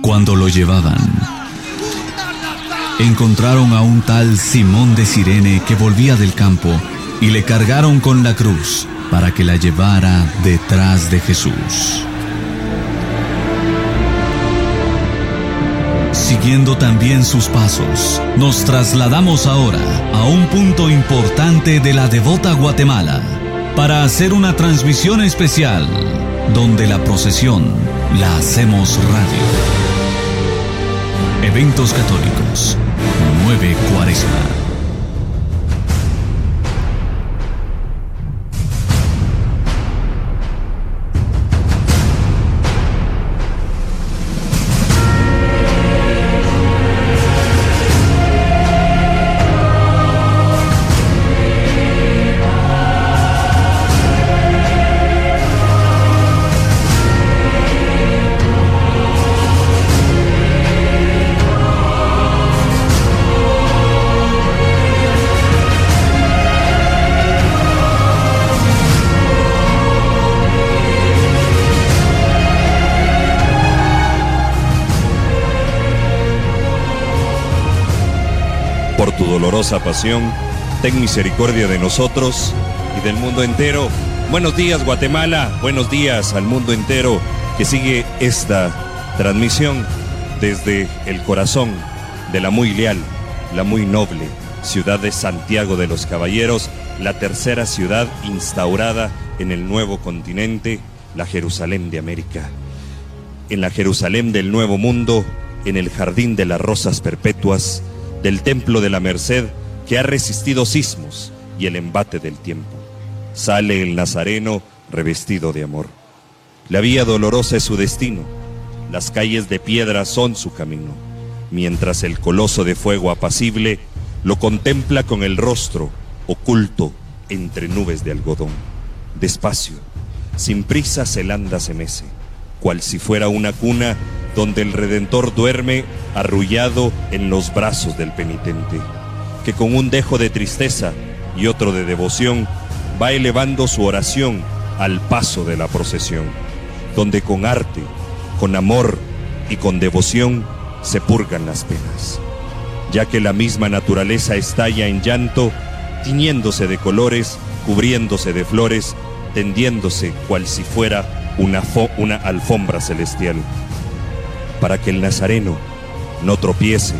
Cuando lo llevaban, encontraron a un tal Simón de Sirene que volvía del campo y le cargaron con la cruz para que la llevara detrás de Jesús. Siguiendo también sus pasos, nos trasladamos ahora a un punto importante de la devota Guatemala para hacer una transmisión especial donde la procesión la hacemos radio. Eventos católicos, 9 Cuaresma. Pasión, ten misericordia de nosotros y del mundo entero. Buenos días Guatemala, buenos días al mundo entero que sigue esta transmisión desde el corazón de la muy leal, la muy noble ciudad de Santiago de los Caballeros, la tercera ciudad instaurada en el nuevo continente, la Jerusalén de América. En la Jerusalén del Nuevo Mundo, en el Jardín de las Rosas Perpetuas, del Templo de la Merced, que ha resistido sismos y el embate del tiempo. Sale el Nazareno revestido de amor. La vía dolorosa es su destino, las calles de piedra son su camino, mientras el coloso de fuego apacible lo contempla con el rostro oculto entre nubes de algodón. Despacio, sin prisa Celanda se mece, cual si fuera una cuna donde el Redentor duerme arrullado en los brazos del penitente que con un dejo de tristeza y otro de devoción va elevando su oración al paso de la procesión, donde con arte, con amor y con devoción se purgan las penas, ya que la misma naturaleza estalla en llanto, tiñéndose de colores, cubriéndose de flores, tendiéndose cual si fuera una, una alfombra celestial, para que el nazareno no tropiece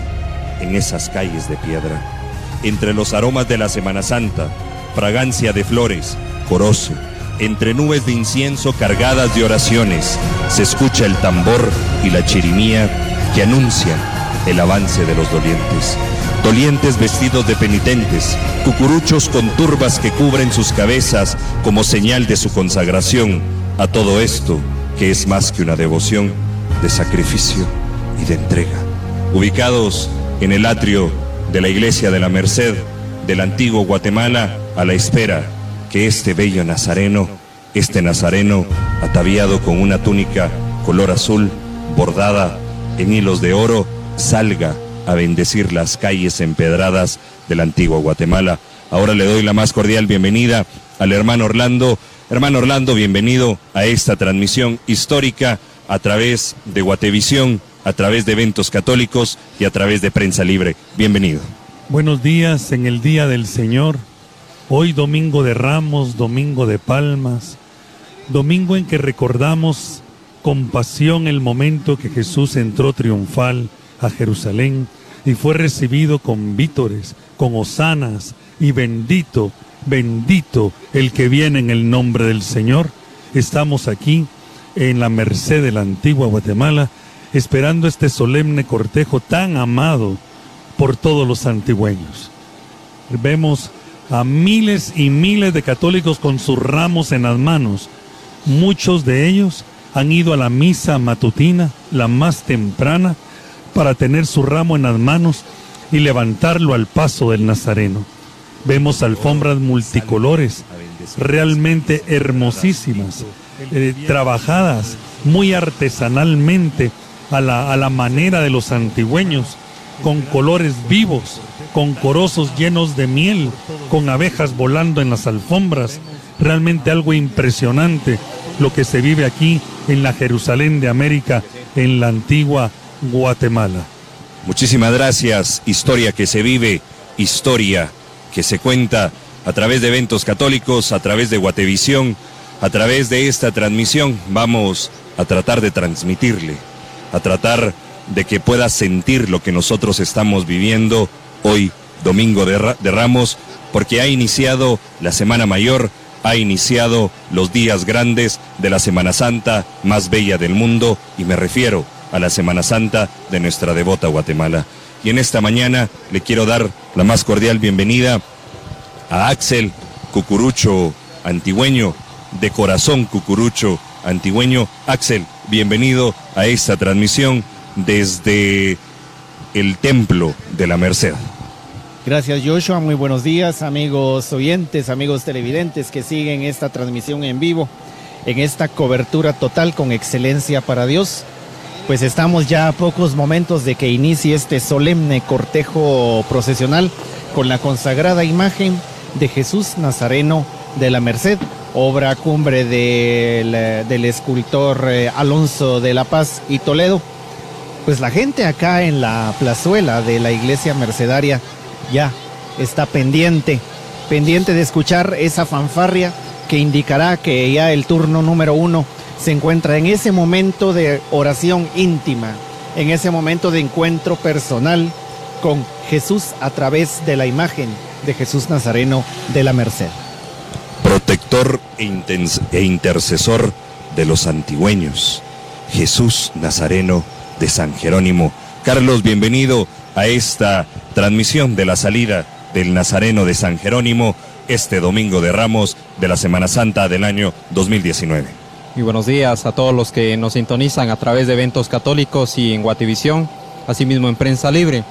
en esas calles de piedra entre los aromas de la Semana Santa, fragancia de flores, corozo, entre nubes de incienso cargadas de oraciones, se escucha el tambor y la chirimía que anuncian el avance de los dolientes. Dolientes vestidos de penitentes, cucuruchos con turbas que cubren sus cabezas como señal de su consagración a todo esto que es más que una devoción de sacrificio y de entrega. Ubicados en el atrio de la iglesia de la Merced del antiguo Guatemala a la espera que este bello nazareno, este nazareno ataviado con una túnica color azul bordada en hilos de oro, salga a bendecir las calles empedradas del antiguo Guatemala. Ahora le doy la más cordial bienvenida al hermano Orlando. Hermano Orlando, bienvenido a esta transmisión histórica a través de Guatevisión a través de eventos católicos y a través de prensa libre. Bienvenido. Buenos días en el Día del Señor. Hoy domingo de Ramos, domingo de Palmas, domingo en que recordamos con pasión el momento que Jesús entró triunfal a Jerusalén y fue recibido con vítores, con hosanas y bendito, bendito el que viene en el nombre del Señor. Estamos aquí en la merced de la antigua Guatemala esperando este solemne cortejo tan amado por todos los antigüeños. Vemos a miles y miles de católicos con sus ramos en las manos. Muchos de ellos han ido a la misa matutina, la más temprana, para tener su ramo en las manos y levantarlo al paso del Nazareno. Vemos alfombras multicolores, realmente hermosísimas, eh, trabajadas muy artesanalmente a la, manera de los antigüeños, con colores vivos, con corozos llenos de miel, con abejas volando en las alfombras. Realmente algo impresionante lo que se vive aquí en la Jerusalén de América, en la antigua Guatemala. Muchísimas gracias. Historia que se vive, historia que se cuenta a través de eventos católicos, a través de Guatevisión, a través de esta transmisión. Vamos a tratar de transmitirle, a tratar de que pueda sentir lo que nosotros estamos viviendo hoy, domingo de, Ramos, porque ha iniciado la Semana Mayor, ha iniciado los días grandes de la Semana Santa más bella del mundo, y me refiero a la Semana Santa de nuestra devota Guatemala. Y en esta mañana le quiero dar la más cordial bienvenida a Axel Cucurucho Antigüeño, de corazón Cucurucho Antigüeño. Axel, bienvenido a esta transmisión desde el Templo de la Merced. Gracias Joshua, muy buenos días amigos oyentes, amigos televidentes que siguen esta transmisión en vivo, en esta cobertura total con excelencia para Dios pues estamos ya a pocos momentos de que inicie este solemne cortejo procesional con la consagrada imagen de Jesús Nazareno de la Merced, obra cumbre del, escultor eh, Alonso de la Paz y Toledo. Pues la gente acá en la plazuela de la iglesia mercedaria ya está pendiente, pendiente de escuchar esa fanfarria que indicará que ya el turno número uno se encuentra en ese momento de oración íntima, en ese momento de encuentro personal con Jesús a través de la imagen de Jesús Nazareno de la Merced. Protector e, e intercesor de los antigüeños, Jesús Nazareno de San Jerónimo. Carlos, bienvenido a esta transmisión de la salida del Nazareno de San Jerónimo este domingo de Ramos de la Semana Santa del año 2019. Muy buenos días a todos los que nos sintonizan a través de eventos católicos y en Guativisión, asimismo en Prensa Libre.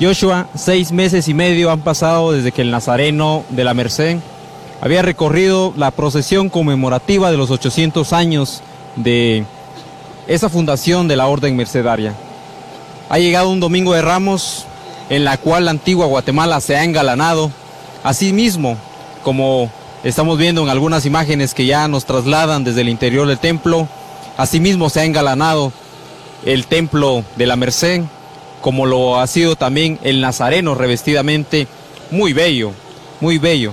Joshua, seis meses y medio han pasado desde que el Nazareno de la Merced había recorrido la procesión conmemorativa de los 800 años de esa fundación de la Orden Mercedaria. Ha llegado un domingo de Ramos en la cual la antigua Guatemala se ha engalanado, asimismo como Estamos viendo en algunas imágenes que ya nos trasladan desde el interior del templo. Asimismo se ha engalanado el templo de la Merced, como lo ha sido también el Nazareno revestidamente muy bello, muy bello.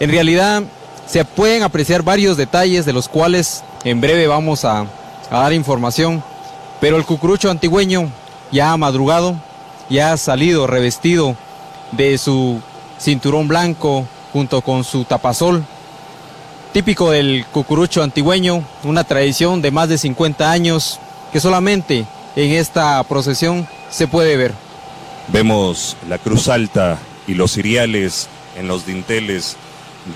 En realidad se pueden apreciar varios detalles de los cuales en breve vamos a, dar información, pero el cucurucho antigüeño ya ha madrugado, ya ha salido revestido de su cinturón blanco, junto con su tapasol, típico del cucurucho antigüeño, una tradición de más de 50 años que solamente en esta procesión se puede ver. Vemos la cruz alta y los ciriales en los dinteles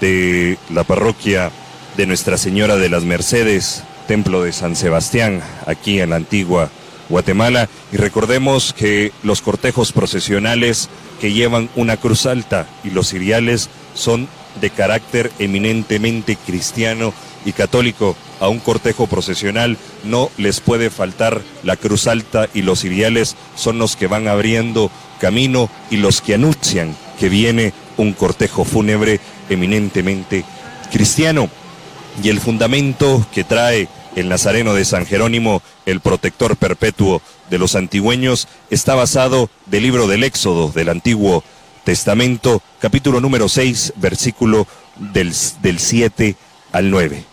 de la parroquia de Nuestra Señora de las Mercedes, templo de San Sebastián, aquí en la antigua Guatemala. Y recordemos que los cortejos procesionales que llevan una cruz alta y los ciriales son de carácter eminentemente cristiano y católico. A un cortejo procesional no les puede faltar la cruz alta y los ciriales son los que van abriendo camino y los que anuncian que viene un cortejo fúnebre eminentemente cristiano. Y el fundamento que trae el Nazareno de San Jerónimo, el protector perpetuo de los antigüeños, está basado del libro del Éxodo, del Antiguo Testamento, capítulo número 6, versículo del, del 7 al 9.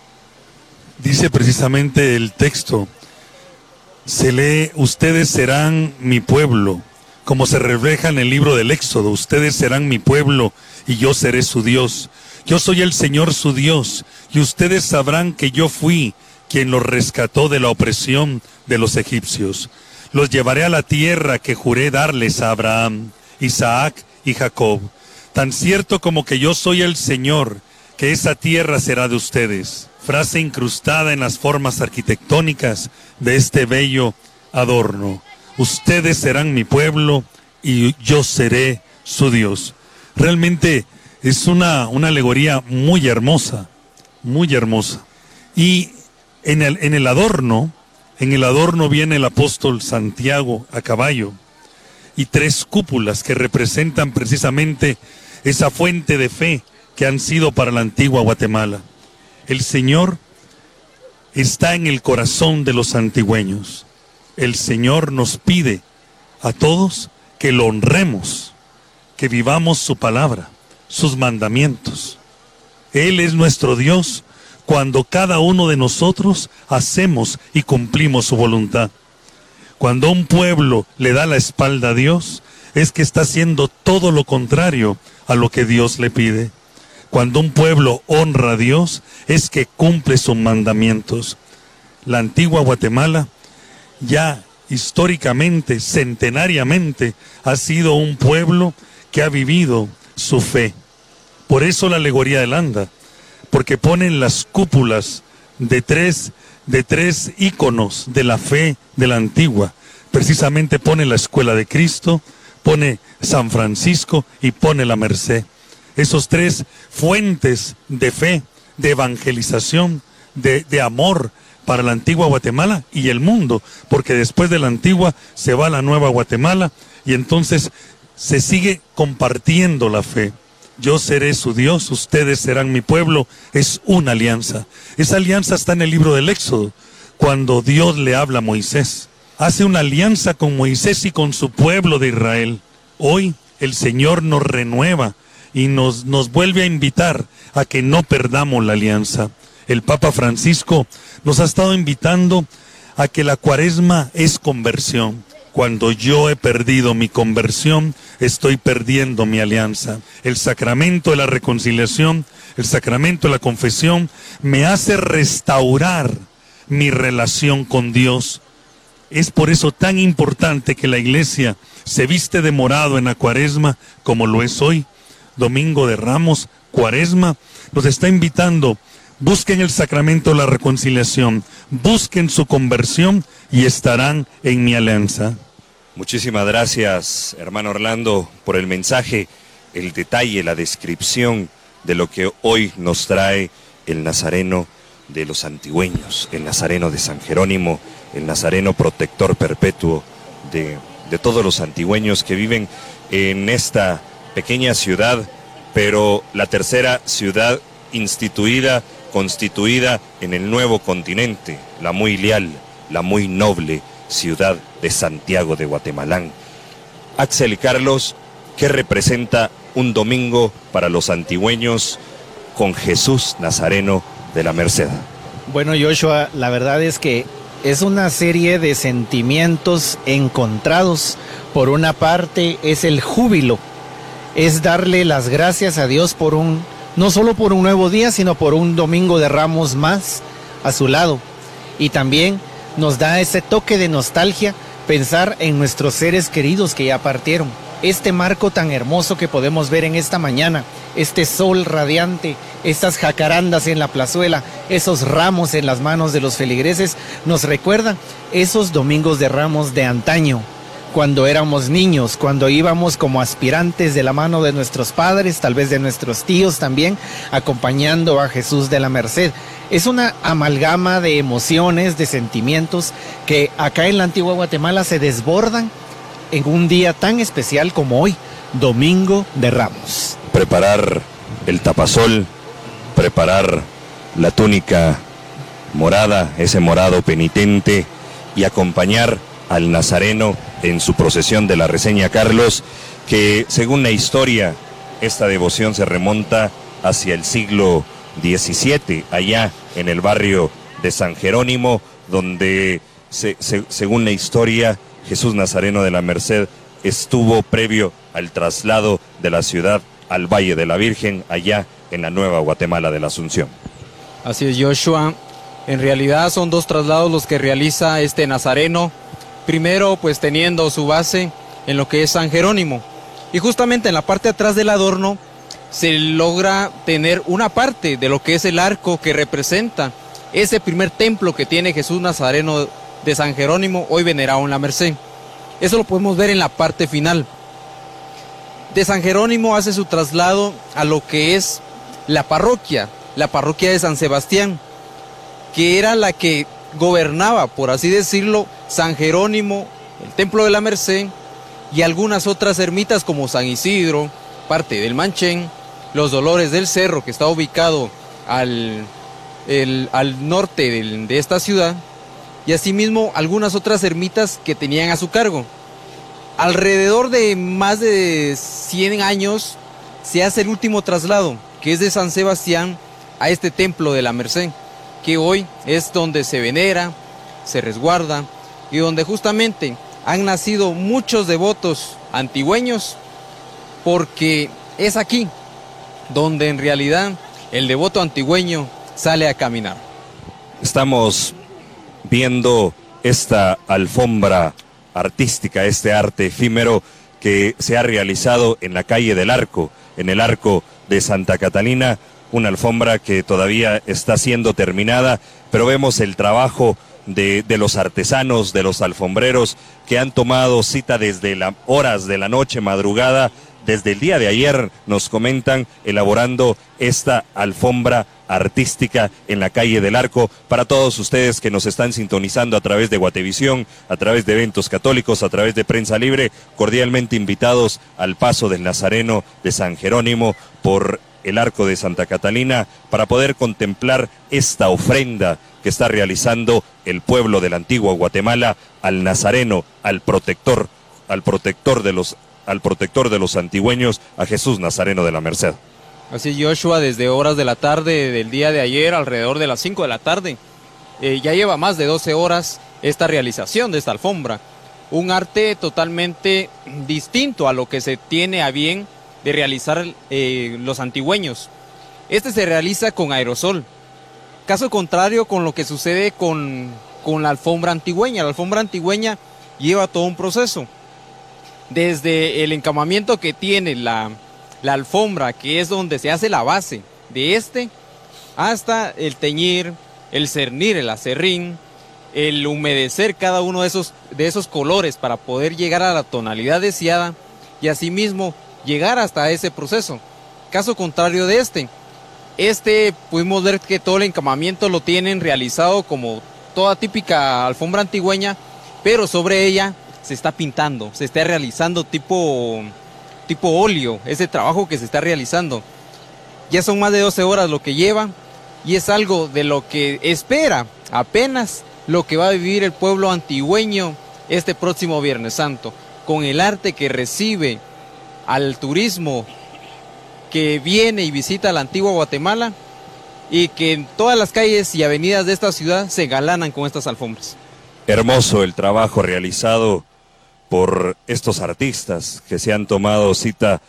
Dice precisamente el texto, se lee, ustedes serán mi pueblo, como se refleja en el libro del Éxodo, ustedes serán mi pueblo y yo seré su Dios. Yo soy el Señor su Dios, y ustedes sabrán que yo fui quien los rescató de la opresión de los egipcios. Los llevaré a la tierra que juré darles a Abraham, Isaac y Jacob. Tan cierto como que yo soy el Señor, que esa tierra será de ustedes. Frase incrustada en las formas arquitectónicas de este bello adorno. Ustedes serán mi pueblo y yo seré su Dios. Realmente es una, una alegoría muy hermosa, muy hermosa. Y en el, en el adorno, en el adorno viene el apóstol Santiago a caballo y tres cúpulas que representan precisamente esa fuente de fe que han sido para la antigua Guatemala. El Señor está en el corazón de los antigüeños. El Señor nos pide a todos que lo honremos, que vivamos su palabra, sus mandamientos. Él es nuestro Dios cuando cada uno de nosotros hacemos y cumplimos su voluntad. Cuando un pueblo le da la espalda a Dios, es que está haciendo todo lo contrario a lo que Dios le pide. Cuando un pueblo honra a Dios, es que cumple sus mandamientos. La antigua Guatemala ya históricamente, centenariamente, ha sido un pueblo que ha vivido su fe. Por eso la alegoría del anda, porque ponen las cúpulas de tres, de tres íconos de la fe de la antigua. Precisamente pone la escuela de Cristo, pone San Francisco y pone la Merced. Esos tres fuentes de fe, de evangelización, de, de amor, para la antigua Guatemala y el mundo, porque después de la antigua se va la nueva Guatemala y entonces se sigue compartiendo la fe. Yo seré su Dios, ustedes serán mi pueblo. Es una alianza. Esa alianza está en el libro del Éxodo, cuando Dios le habla a Moisés. Hace una alianza con Moisés y con su pueblo de Israel. Hoy el Señor nos renueva y nos, nos vuelve a invitar a que no perdamos la alianza. El Papa Francisco nos ha estado invitando a que la cuaresma es conversión. Cuando yo he perdido mi conversión, estoy perdiendo mi alianza. El sacramento de la reconciliación, el sacramento de la confesión, me hace restaurar mi relación con Dios. Es por eso tan importante que la iglesia se viste de morado en la cuaresma, como lo es hoy, Domingo de Ramos, cuaresma, nos está invitando busquen el sacramento de la reconciliación, busquen su conversión y estarán en mi alianza. Muchísimas gracias, hermano Orlando, por el mensaje, el detalle, la descripción de lo que hoy nos trae el Nazareno de los antigüeños, el Nazareno de San Jerónimo, el Nazareno protector perpetuo de, de todos los antigüeños que viven en esta pequeña ciudad, pero la tercera ciudad instituida constituida en el nuevo continente, la muy leal, la muy noble ciudad de Santiago de Guatemalán. Axel Carlos, ¿qué representa un domingo para los antigüeños con Jesús Nazareno de la Merced? Bueno, Joshua, la verdad es que es una serie de sentimientos encontrados. Por una parte es el júbilo, es darle las gracias a Dios por un no solo por un nuevo día, sino por un domingo de ramos más a su lado. Y también nos da ese toque de nostalgia pensar en nuestros seres queridos que ya partieron. Este marco tan hermoso que podemos ver en esta mañana, este sol radiante, estas jacarandas en la plazuela, esos ramos en las manos de los feligreses, nos recuerdan esos domingos de ramos de antaño, cuando éramos niños, cuando íbamos como aspirantes de la mano de nuestros padres, tal vez de nuestros tíos también, acompañando a Jesús de la Merced. Es una amalgama de emociones, de sentimientos que acá en la antigua Guatemala se desbordan en un día tan especial como hoy, Domingo de Ramos. Preparar el tapasol, preparar la túnica morada, ese morado penitente y acompañar al Nazareno en su procesión de la reseña Carlos, que según la historia, esta devoción se remonta hacia el siglo XVII, allá en el barrio de San Jerónimo, donde según la historia, Jesús Nazareno de la Merced estuvo previo al traslado de la ciudad al Valle de la Virgen, allá en la Nueva Guatemala de la Asunción. Así es, Joshua. En realidad son dos traslados los que realiza este Nazareno primero pues teniendo su base en lo que es San Jerónimo. Y justamente en la parte de atrás del adorno se logra tener una parte de lo que es el arco que representa ese primer templo que tiene Jesús Nazareno de San Jerónimo, hoy venerado en la Merced. Eso lo podemos ver en la parte final. De San Jerónimo hace su traslado a lo que es la parroquia, la parroquia de San Sebastián, que era la que gobernaba, por así decirlo, San Jerónimo, el Templo de la Merced y algunas otras ermitas como San Isidro, parte del Manchén, los Dolores del Cerro, que está ubicado al, al norte de esta ciudad, y asimismo algunas otras ermitas que tenían a su cargo. Alrededor de más de 100 años se hace el último traslado, que es de San Sebastián a este templo de la Merced, que hoy es donde se venera, se resguarda y donde justamente han nacido muchos devotos antigüeños, porque es aquí donde en realidad el devoto antigüeño sale a caminar. Estamos viendo esta alfombra artística, este arte efímero que se ha realizado en la calle del Arco, en el Arco de Santa Catalina, una alfombra que todavía está siendo terminada, pero vemos el trabajo de, de, los artesanos, de los alfombreros, que han tomado cita desde las horas de la noche, madrugada, desde el día de ayer, nos comentan, elaborando esta alfombra artística en la calle del Arco. Para todos ustedes que nos están sintonizando a través de Guatevisión, a través de eventos católicos, a través de prensa libre, cordialmente invitados al paso del Nazareno de San Jerónimo por el Arco de Santa Catalina para poder contemplar esta ofrenda que está realizando el pueblo de la antigua Guatemala al Nazareno, al protector, al protector de los al protector de los antigüeños, a Jesús Nazareno de la Merced. Así Joshua desde horas de la tarde del día de ayer, alrededor de las 5 de la tarde, eh, ya lleva más de 12 horas esta realización de esta alfombra. Un arte totalmente distinto a lo que se tiene a bien de realizar eh, los antigüeños. Este se realiza con aerosol. Caso contrario con lo que sucede con, con la alfombra antigüeña. La alfombra antigüeña lleva todo un proceso. Desde el encamamiento que tiene la, la alfombra, que es donde se hace la base de este, hasta el teñir, el cernir, el acerrín, el humedecer cada uno de esos, de esos colores para poder llegar a la tonalidad deseada y asimismo llegar hasta ese proceso. Caso contrario de este, este pudimos ver que todo el encamamiento lo tienen realizado como toda típica alfombra antigüeña, pero sobre ella se está pintando, se está realizando tipo, tipo óleo, ese trabajo que se está realizando. Ya son más de 12 horas lo que lleva y es algo de lo que espera apenas lo que va a vivir el pueblo antigüeño este próximo Viernes Santo, con el arte que recibe al turismo que viene y visita la antigua Guatemala y que en todas las calles y avenidas de esta ciudad se galanan con estas alfombras. Hermoso el trabajo realizado por estos artistas que se han tomado cita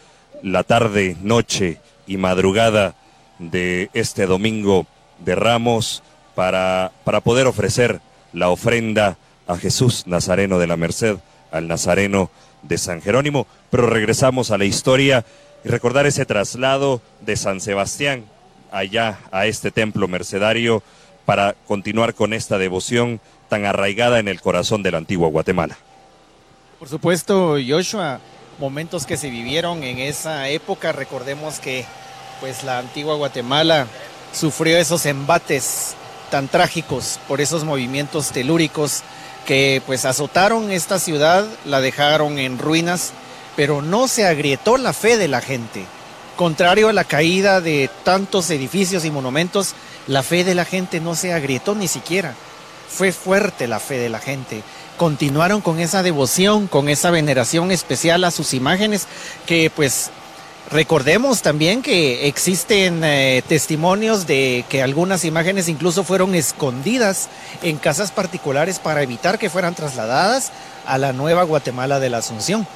la tarde, noche y madrugada de este domingo de Ramos para, para poder ofrecer la ofrenda a Jesús Nazareno de la Merced, al Nazareno de San Jerónimo. Pero regresamos a la historia y recordar ese traslado de San Sebastián allá a este templo mercedario para continuar con esta devoción tan arraigada en el corazón de la antigua Guatemala. Por supuesto, Joshua, momentos que se vivieron en esa época, recordemos que pues la antigua Guatemala sufrió esos embates tan trágicos por esos movimientos telúricos que pues azotaron esta ciudad, la dejaron en ruinas, pero no se agrietó la fe de la gente. Contrario a la caída de tantos edificios y monumentos, la fe de la gente no se agrietó ni siquiera. Fue fuerte la fe de la gente continuaron con esa devoción, con esa veneración especial a sus imágenes, que pues recordemos también que existen eh, testimonios de que algunas imágenes incluso fueron escondidas en casas particulares para evitar que fueran trasladadas a la nueva Guatemala de la Asunción.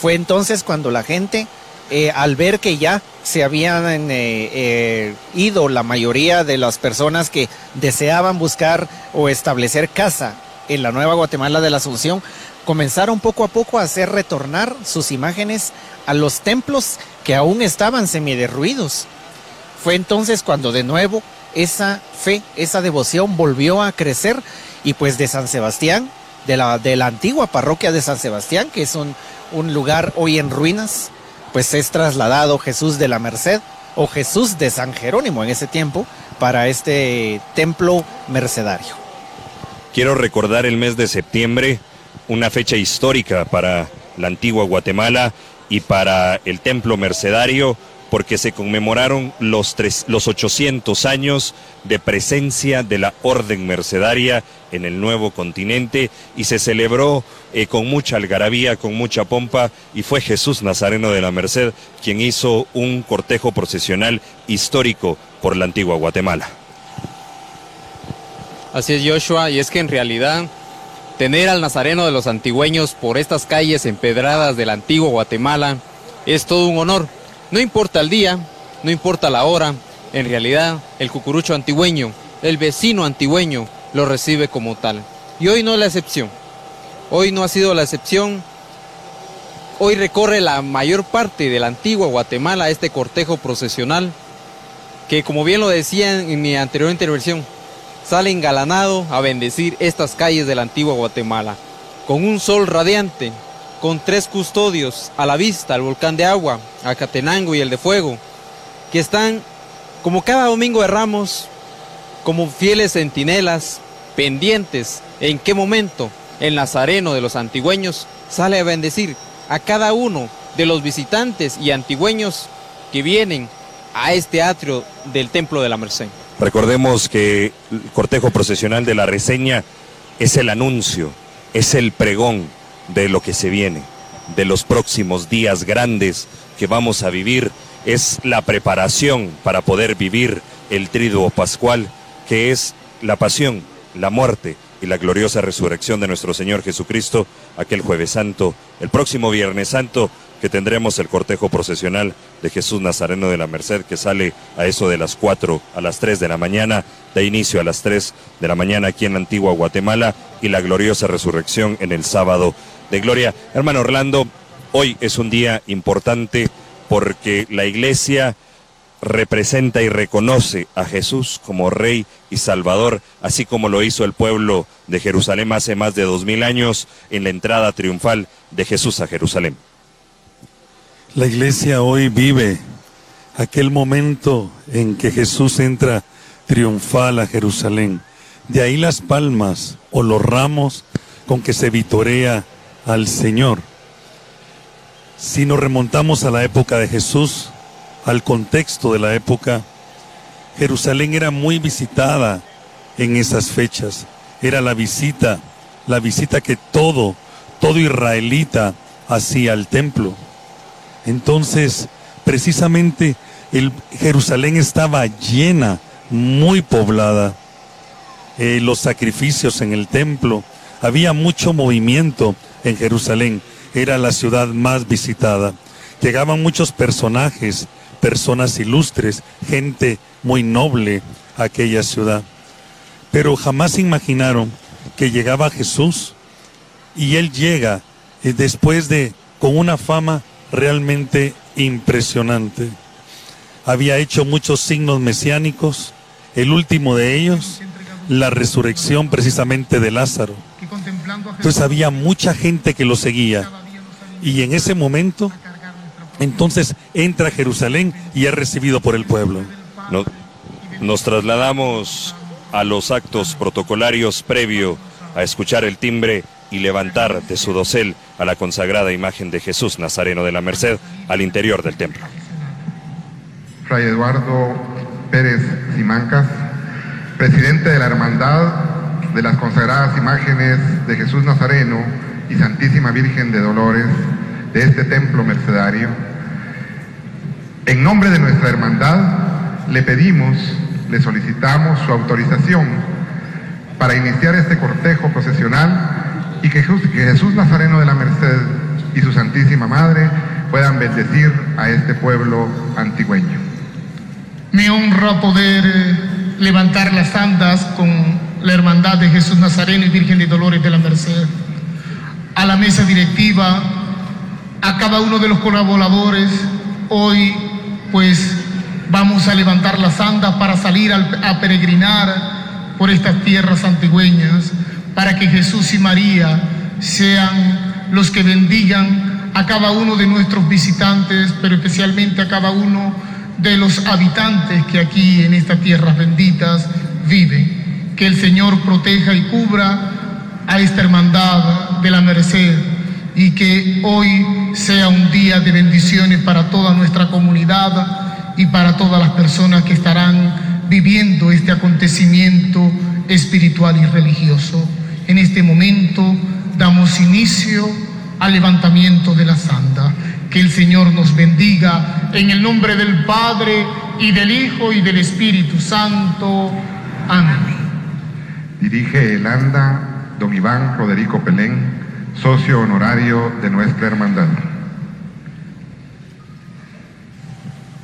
Fue entonces cuando la gente, eh, al ver que ya se habían eh, ido la mayoría de las personas que deseaban buscar o establecer casa en la nueva Guatemala de la Asunción, comenzaron poco a poco a hacer retornar sus imágenes a los templos que aún estaban semiderruidos. Fue entonces cuando de nuevo esa fe, esa devoción volvió a crecer y pues de San Sebastián, de la, antigua parroquia de San Sebastián, que es un, un lugar hoy en ruinas, pues es trasladado Jesús de la Merced o Jesús de San Jerónimo en ese tiempo para este templo mercedario. Quiero recordar el mes de septiembre, una fecha histórica para la antigua Guatemala y para el templo mercedario, porque se conmemoraron los, tres, los 800 años de presencia de la Orden Mercedaria en el nuevo continente y se celebró eh, con mucha algarabía, con mucha pompa y fue Jesús Nazareno de la Merced quien hizo un cortejo procesional histórico por la antigua Guatemala. Así es Joshua, y es que en realidad tener al Nazareno de los antigüeños por estas calles empedradas de la antigua Guatemala es todo un honor. No importa el día, no importa la hora, en realidad el cucurucho antigüeño, el vecino antigüeño, lo recibe como tal. Y hoy no es la excepción. Hoy no ha sido la excepción. Hoy recorre la mayor parte de la antigua Guatemala este cortejo procesional que como bien lo decía en mi anterior intervención, sale engalanado a bendecir estas calles de la antigua Guatemala, con un sol radiante, con tres custodios a la vista, el volcán de agua, Acatenango y el de fuego, que están como cada domingo de ramos, como fieles centinelas, pendientes en qué momento el nazareno de los antigüeños sale a bendecir a cada uno de los visitantes y antigüeños que vienen a este atrio del Templo de la Merced. Recordemos que el cortejo procesional de la reseña es el anuncio, es el pregón de lo que se viene, de los próximos días grandes que vamos a vivir, es la preparación para poder vivir el triduo pascual, que es la pasión, la muerte y la gloriosa resurrección de nuestro Señor Jesucristo aquel jueves santo, el próximo viernes santo que tendremos el cortejo procesional de Jesús Nazareno de la Merced que sale a eso de las 4 a las 3 de la mañana, de inicio a las 3 de la mañana aquí en la antigua Guatemala y la gloriosa resurrección en el sábado de gloria. Hermano Orlando, hoy es un día importante porque la iglesia representa y reconoce a Jesús como Rey y Salvador, así como lo hizo el pueblo de Jerusalén hace más de dos mil años en la entrada triunfal de Jesús a Jerusalén. La iglesia hoy vive aquel momento en que Jesús entra triunfal a Jerusalén. De ahí las palmas o los ramos con que se vitorea al Señor. Si nos remontamos a la época de Jesús, al contexto de la época, Jerusalén era muy visitada en esas fechas. Era la visita, la visita que todo, todo israelita hacía al templo. Entonces, precisamente Jerusalén estaba llena, muy poblada. Eh, los sacrificios en el templo, había mucho movimiento en Jerusalén, era la ciudad más visitada. Llegaban muchos personajes, personas ilustres, gente muy noble a aquella ciudad. Pero jamás imaginaron que llegaba Jesús y él llega eh, después de con una fama realmente impresionante. Había hecho muchos signos mesiánicos, el último de ellos, la resurrección precisamente de Lázaro. Entonces había mucha gente que lo seguía. Y en ese momento, entonces entra a Jerusalén y es recibido por el pueblo. nos trasladamos a los actos protocolarios previo a escuchar el timbre y levantar de su dosel a la consagrada imagen de Jesús Nazareno de la Merced al interior del templo. Fray Eduardo Pérez Simancas, presidente de la Hermandad de las consagradas imágenes de Jesús Nazareno y Santísima Virgen de Dolores de este templo mercedario. En nombre de nuestra hermandad le pedimos, le solicitamos su autorización para iniciar este cortejo procesional y que Jesús, Nazareno de la Merced y su Santísima Madre puedan bendecir a este pueblo antigüeño. Me honra poder levantar las andas con la Hermandad de Jesús Nazareno y Virgen de Dolores de la Merced, a la mesa directiva, a cada uno de los colaboradores. Hoy, pues, vamos a levantar las andas para salir a peregrinar por estas tierras antigüeñas para que Jesús y María sean los que bendigan a cada uno de nuestros visitantes, pero especialmente a cada uno de los habitantes que aquí en estas tierras benditas viven. Que el Señor proteja y cubra a esta hermandad de la merced y que hoy sea un día de bendiciones para toda nuestra comunidad y para todas las personas que estarán viviendo este acontecimiento espiritual y religioso. En este momento damos inicio al levantamiento de la santa. Que el Señor nos bendiga en el nombre del Padre y del Hijo y del Espíritu Santo. Amén. Dirige el anda don Iván Roderico Pelén, socio honorario de nuestra hermandad.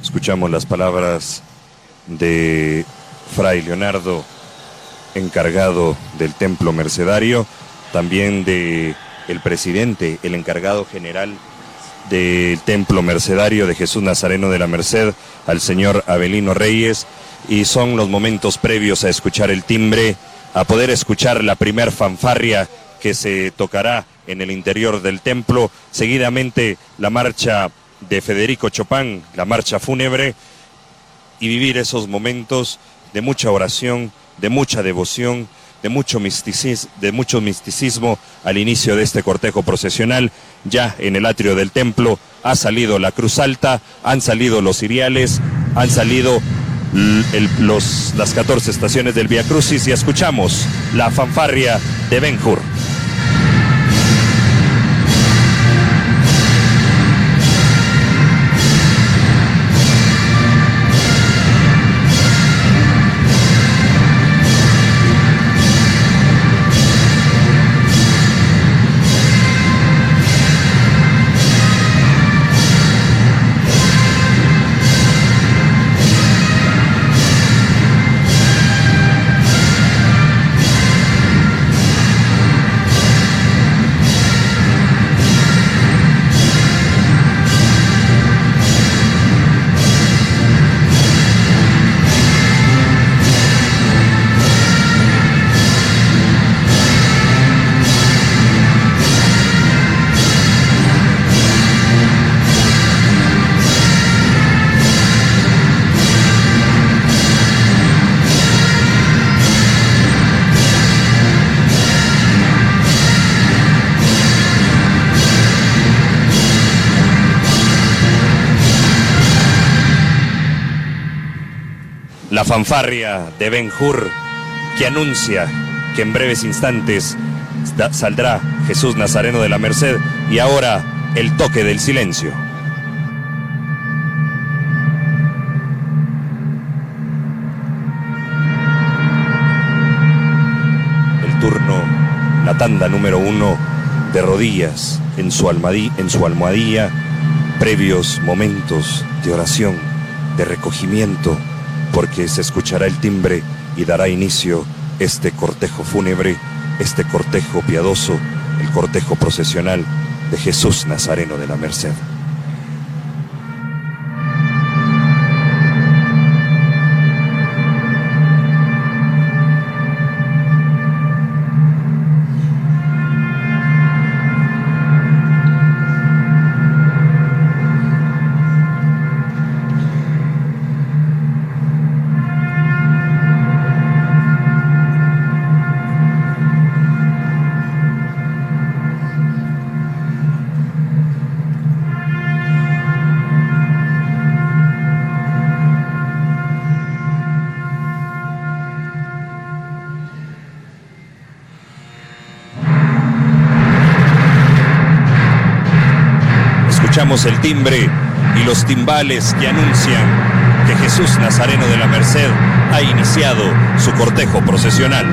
Escuchamos las palabras de Fray Leonardo, encargado del templo mercedario, también de el presidente, el encargado general del templo mercedario de Jesús Nazareno de la Merced, al señor Abelino Reyes, y son los momentos previos a escuchar el timbre, a poder escuchar la primer fanfarria que se tocará en el interior del templo, seguidamente la marcha de Federico Chopin, la marcha fúnebre, y vivir esos momentos de mucha oración, de mucha devoción, de mucho, misticismo, de mucho misticismo al inicio de este cortejo procesional. Ya en el atrio del templo ha salido la cruz alta, han salido los ciriales, han salido las 14 estaciones del Via Crucis y escuchamos la fanfarria de Ben Hur. Fanfarria de Ben Hur que anuncia que en breves instantes saldrá Jesús Nazareno de la Merced y ahora el toque del silencio. El turno, la tanda número uno de rodillas en su, en su almohadilla, previos momentos de oración, de recogimiento porque se escuchará el timbre y dará inicio este cortejo fúnebre, este cortejo piadoso, el cortejo procesional de Jesús Nazareno de la Merced. El timbre y los timbales que anuncian que Jesús Nazareno de la Merced ha iniciado su cortejo procesional.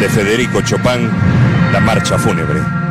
De Federico Chopin, la marcha fúnebre.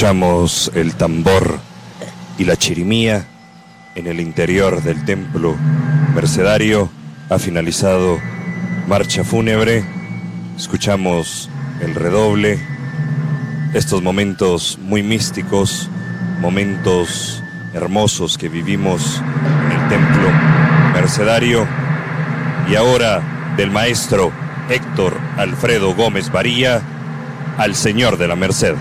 Escuchamos el tambor y la chirimía en el interior del templo mercedario. Ha finalizado marcha fúnebre. Escuchamos el redoble. Estos momentos muy místicos, momentos hermosos que vivimos en el templo mercedario. Y ahora del maestro Héctor Alfredo Gómez Varía al Señor de la Merced.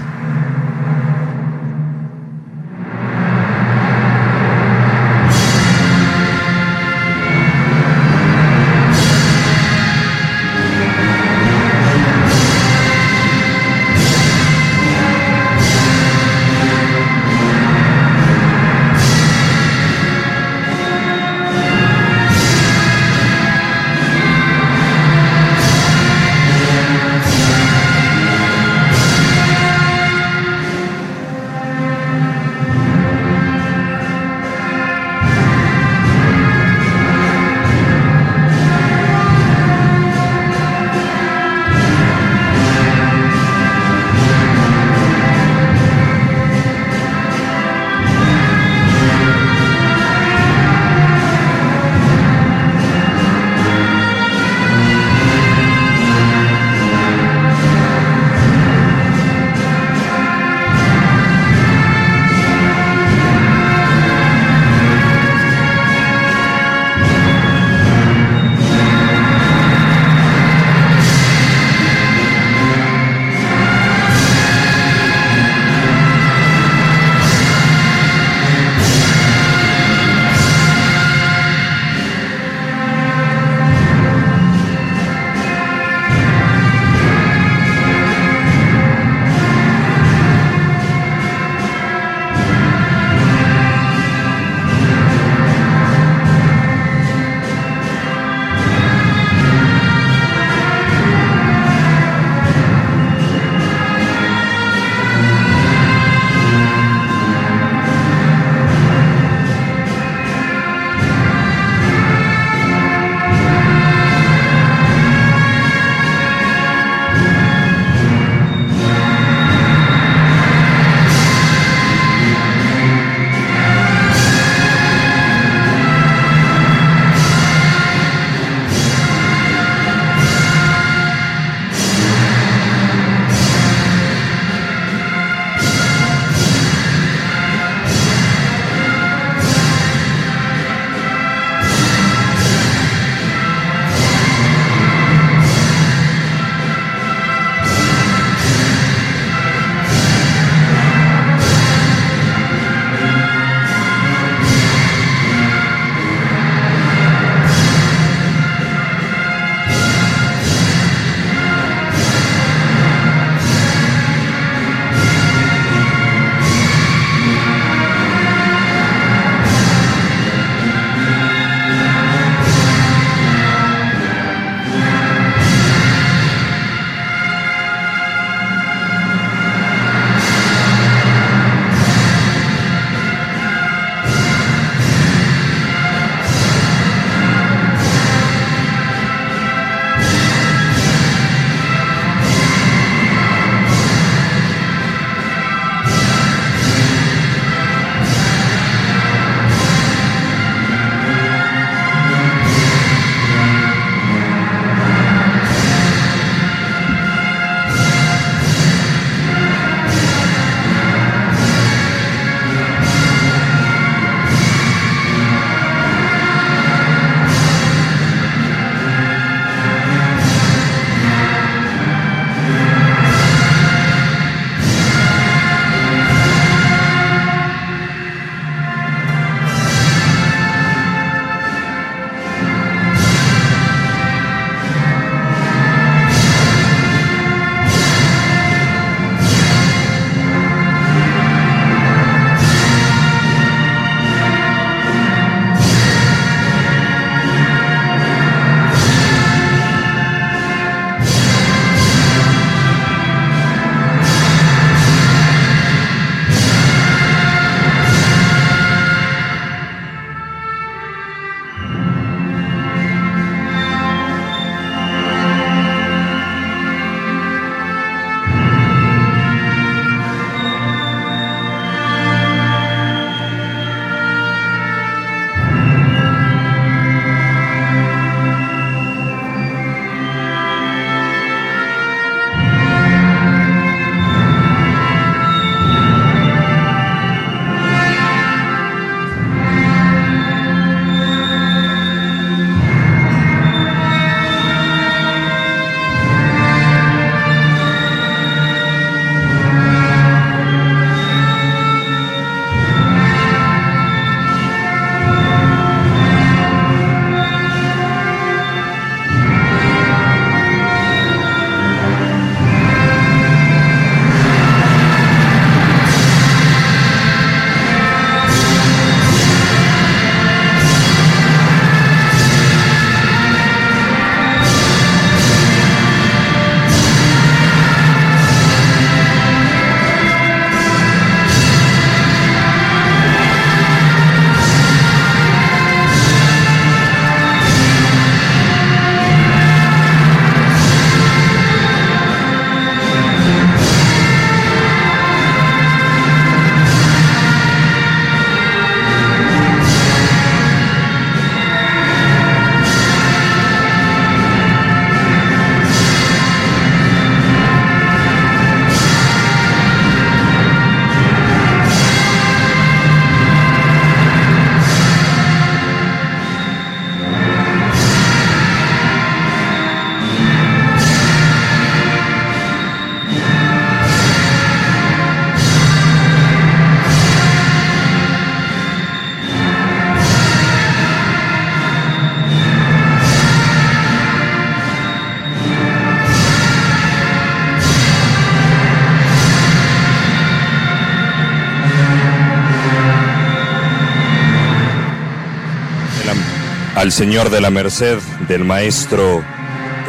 Al Señor de la Merced del maestro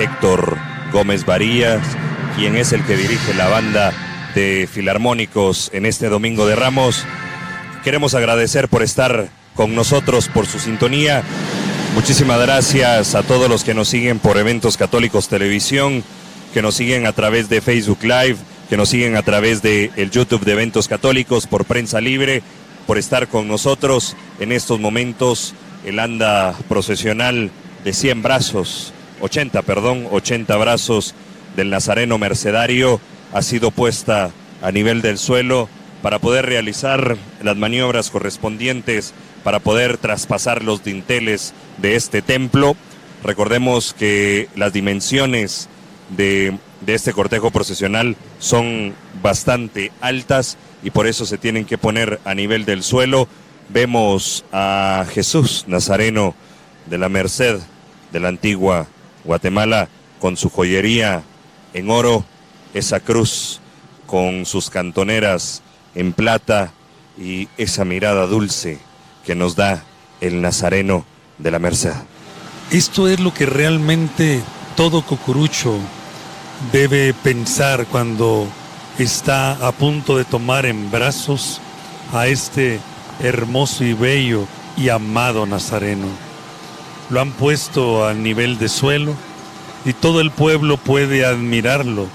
Héctor Gómez Varías, quien es el que dirige la banda de filarmónicos en este Domingo de Ramos. Queremos agradecer por estar con nosotros, por su sintonía. Muchísimas gracias a todos los que nos siguen por Eventos Católicos Televisión, que nos siguen a través de Facebook Live, que nos siguen a través de el YouTube de Eventos Católicos por Prensa Libre, por estar con nosotros en estos momentos. El anda procesional de 100 brazos, 80, perdón, 80 brazos del Nazareno Mercedario ha sido puesta a nivel del suelo para poder realizar las maniobras correspondientes para poder traspasar los dinteles de este templo. Recordemos que las dimensiones de, de, este cortejo procesional son bastante altas y por eso se tienen que poner a nivel del suelo. Vemos a Jesús Nazareno de la Merced de la antigua Guatemala con su joyería en oro, esa cruz con sus cantoneras en plata y esa mirada dulce que nos da el Nazareno de la Merced. Esto es lo que realmente todo cucurucho debe pensar cuando está a punto de tomar en brazos a este hermoso y bello y amado Nazareno. Lo han puesto al nivel de suelo y todo el pueblo puede admirarlo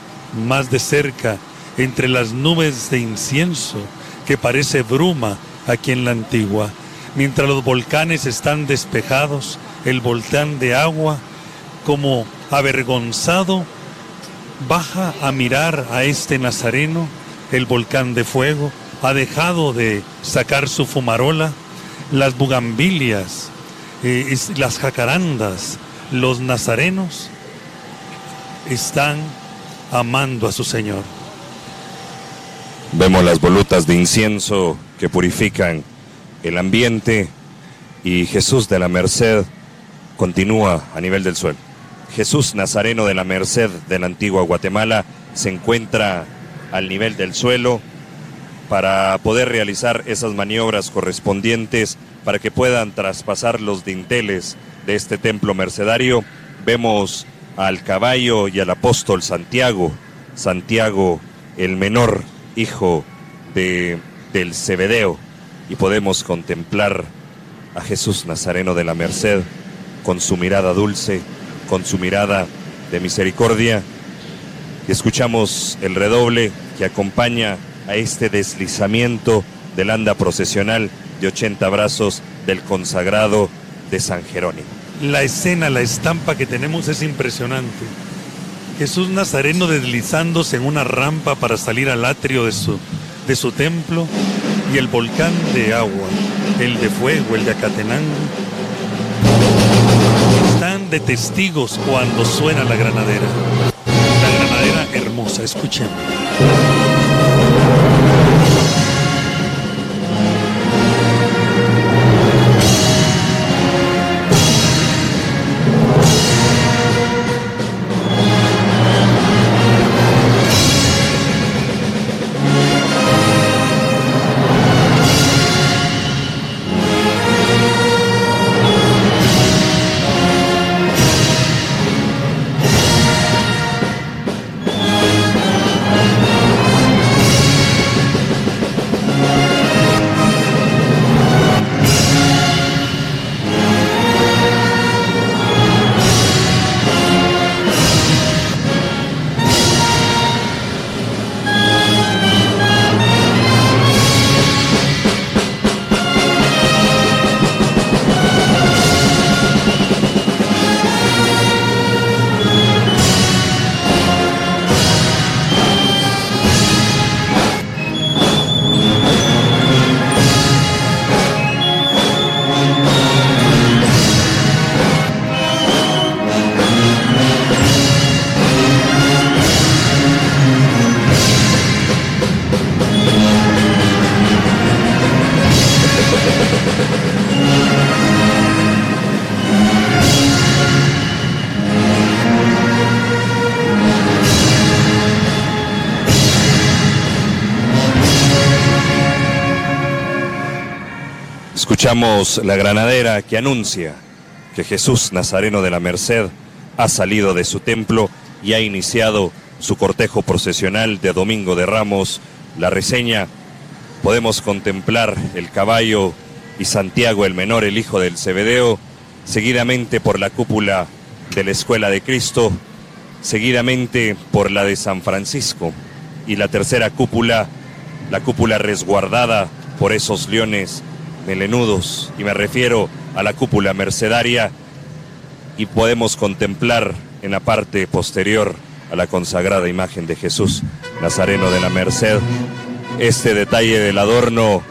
más de cerca entre las nubes de incienso que parece bruma aquí en la antigua. Mientras los volcanes están despejados, el volcán de agua, como avergonzado, baja a mirar a este nazareno, el volcán de fuego, ha dejado de sacar su fumarola, las bugambilias, eh, las jacarandas, los nazarenos están amando a su Señor. Vemos las volutas de incienso que purifican el ambiente y Jesús de la Merced continúa a nivel del suelo. Jesús Nazareno de la Merced de la antigua Guatemala se encuentra al nivel del suelo para poder realizar esas maniobras correspondientes para que puedan traspasar los dinteles de este templo mercedario. Vemos al caballo y al apóstol Santiago, Santiago el menor hijo de, del Cebedeo, y podemos contemplar a Jesús Nazareno de la Merced con su mirada dulce, con su mirada de misericordia, y escuchamos el redoble que acompaña a este deslizamiento del anda procesional de 80 brazos del consagrado de San Jerónimo la escena, la estampa que tenemos es impresionante. Jesús Nazareno deslizándose en una rampa para salir al atrio de su, de su templo y el volcán de agua, el de fuego, el de Acatenango, están de testigos cuando suena la granadera. La granadera hermosa, escuchen. Escuchamos la granadera que anuncia que Jesús Nazareno de la Merced ha salido de su templo y ha iniciado su cortejo procesional de Domingo de Ramos. La reseña, podemos contemplar el caballo y Santiago el Menor, el hijo del Cebedeo, seguidamente por la cúpula de la Escuela de Cristo, seguidamente por la de San Francisco y la tercera cúpula, la cúpula resguardada por esos leones melenudos, y me refiero a la cúpula mercedaria, y podemos contemplar en la parte posterior a la consagrada imagen de Jesús Nazareno de la Merced, este detalle del adorno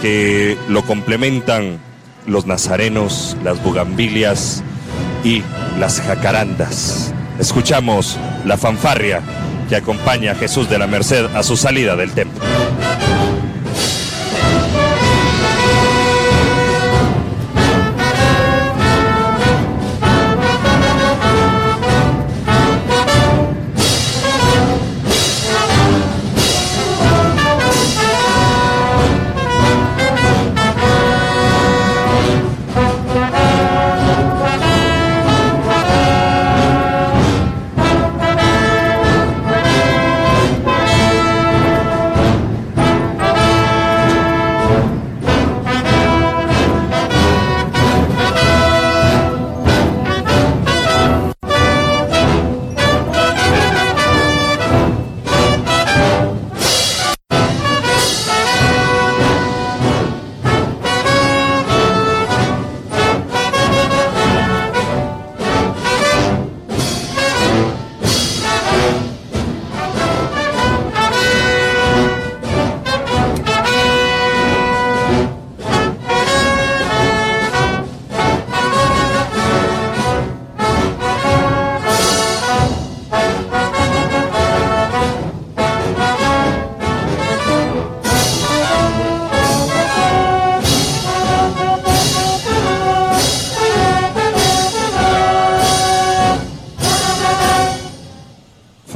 que lo complementan los nazarenos, las bugambilias y las jacarandas. Escuchamos la fanfarria que acompaña a Jesús de la Merced a su salida del templo.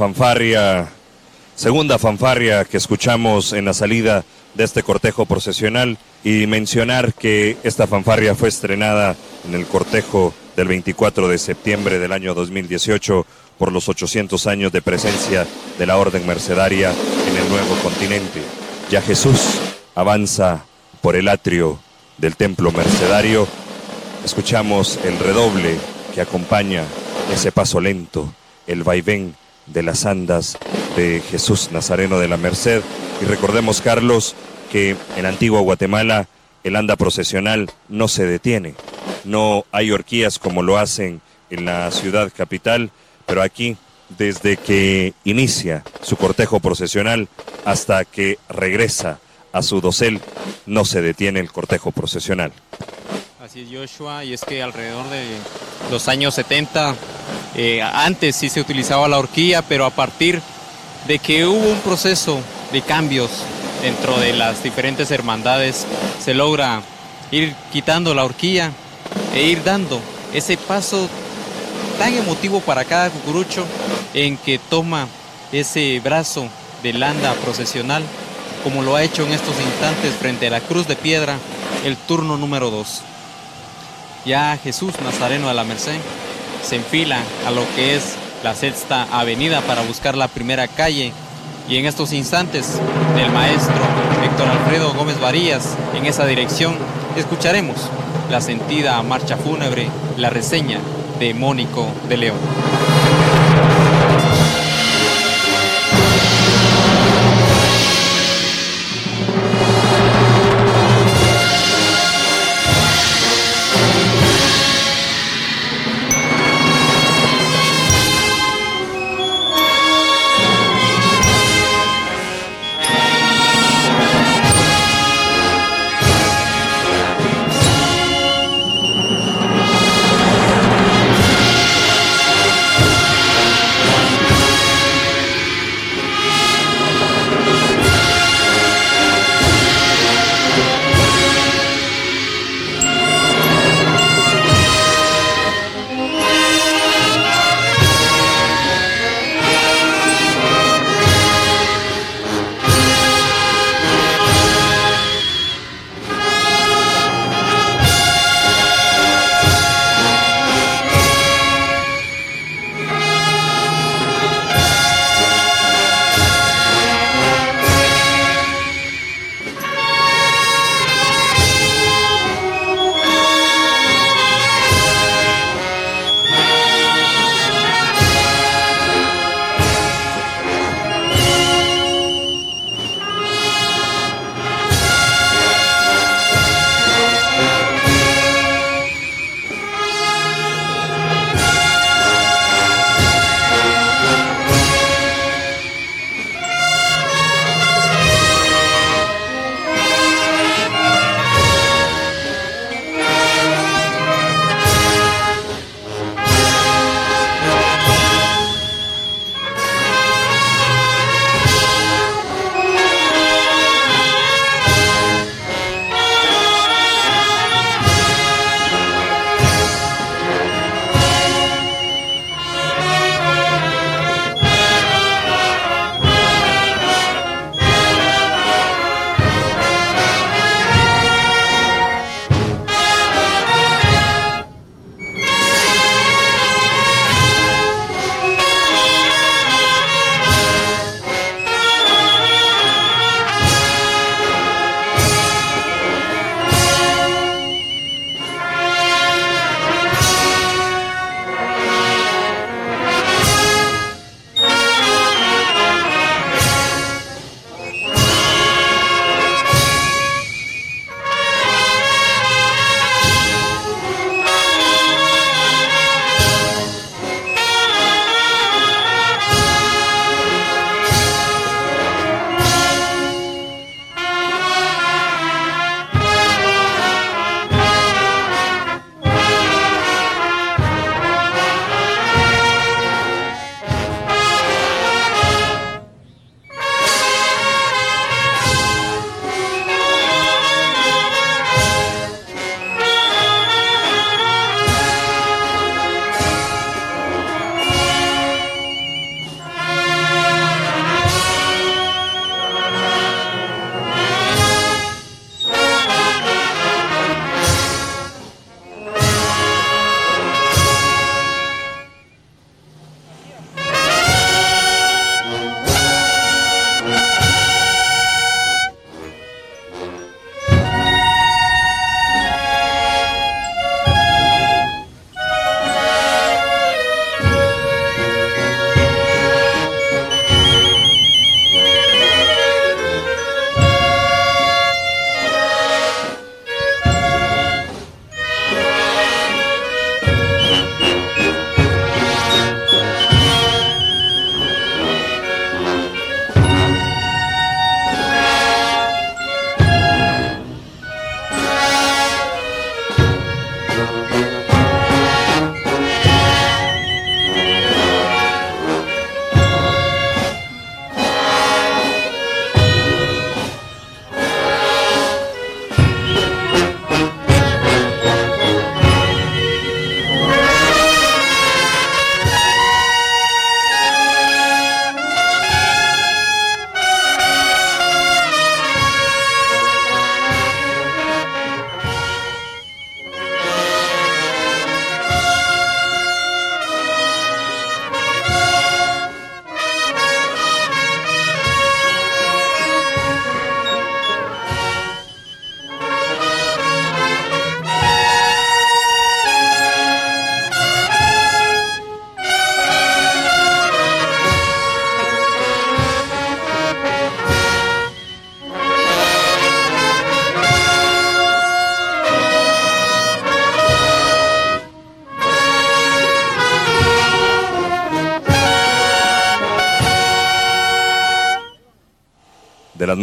Fanfarria, segunda fanfarria que escuchamos en la salida de este cortejo procesional y mencionar que esta fanfarria fue estrenada en el cortejo del 24 de septiembre del año 2018 por los 800 años de presencia de la Orden Mercedaria en el nuevo continente. Ya Jesús avanza por el atrio del templo mercedario. Escuchamos el redoble que acompaña ese paso lento, el vaivén de las andas de Jesús Nazareno de la Merced. Y recordemos, Carlos, que en Antigua Guatemala el anda procesional no se detiene. No hay horquillas como lo hacen en la ciudad capital, pero aquí, desde que inicia su cortejo procesional hasta que regresa a su dosel, no se detiene el cortejo procesional. Así es, Joshua, y es que alrededor de los años 70 eh, antes sí se utilizaba la horquilla, pero a partir de que hubo un proceso de cambios dentro de las diferentes hermandades, se logra ir quitando la horquilla e ir dando ese paso tan emotivo para cada cucurucho en que toma ese brazo de landa procesional, como lo ha hecho en estos instantes frente a la cruz de piedra, el turno número 2. Ya Jesús Nazareno de la Merced se enfila a lo que es la sexta avenida para buscar la primera calle y en estos instantes del maestro Héctor Alfredo Gómez Varillas en esa dirección escucharemos la sentida marcha fúnebre, la reseña de Mónico de León.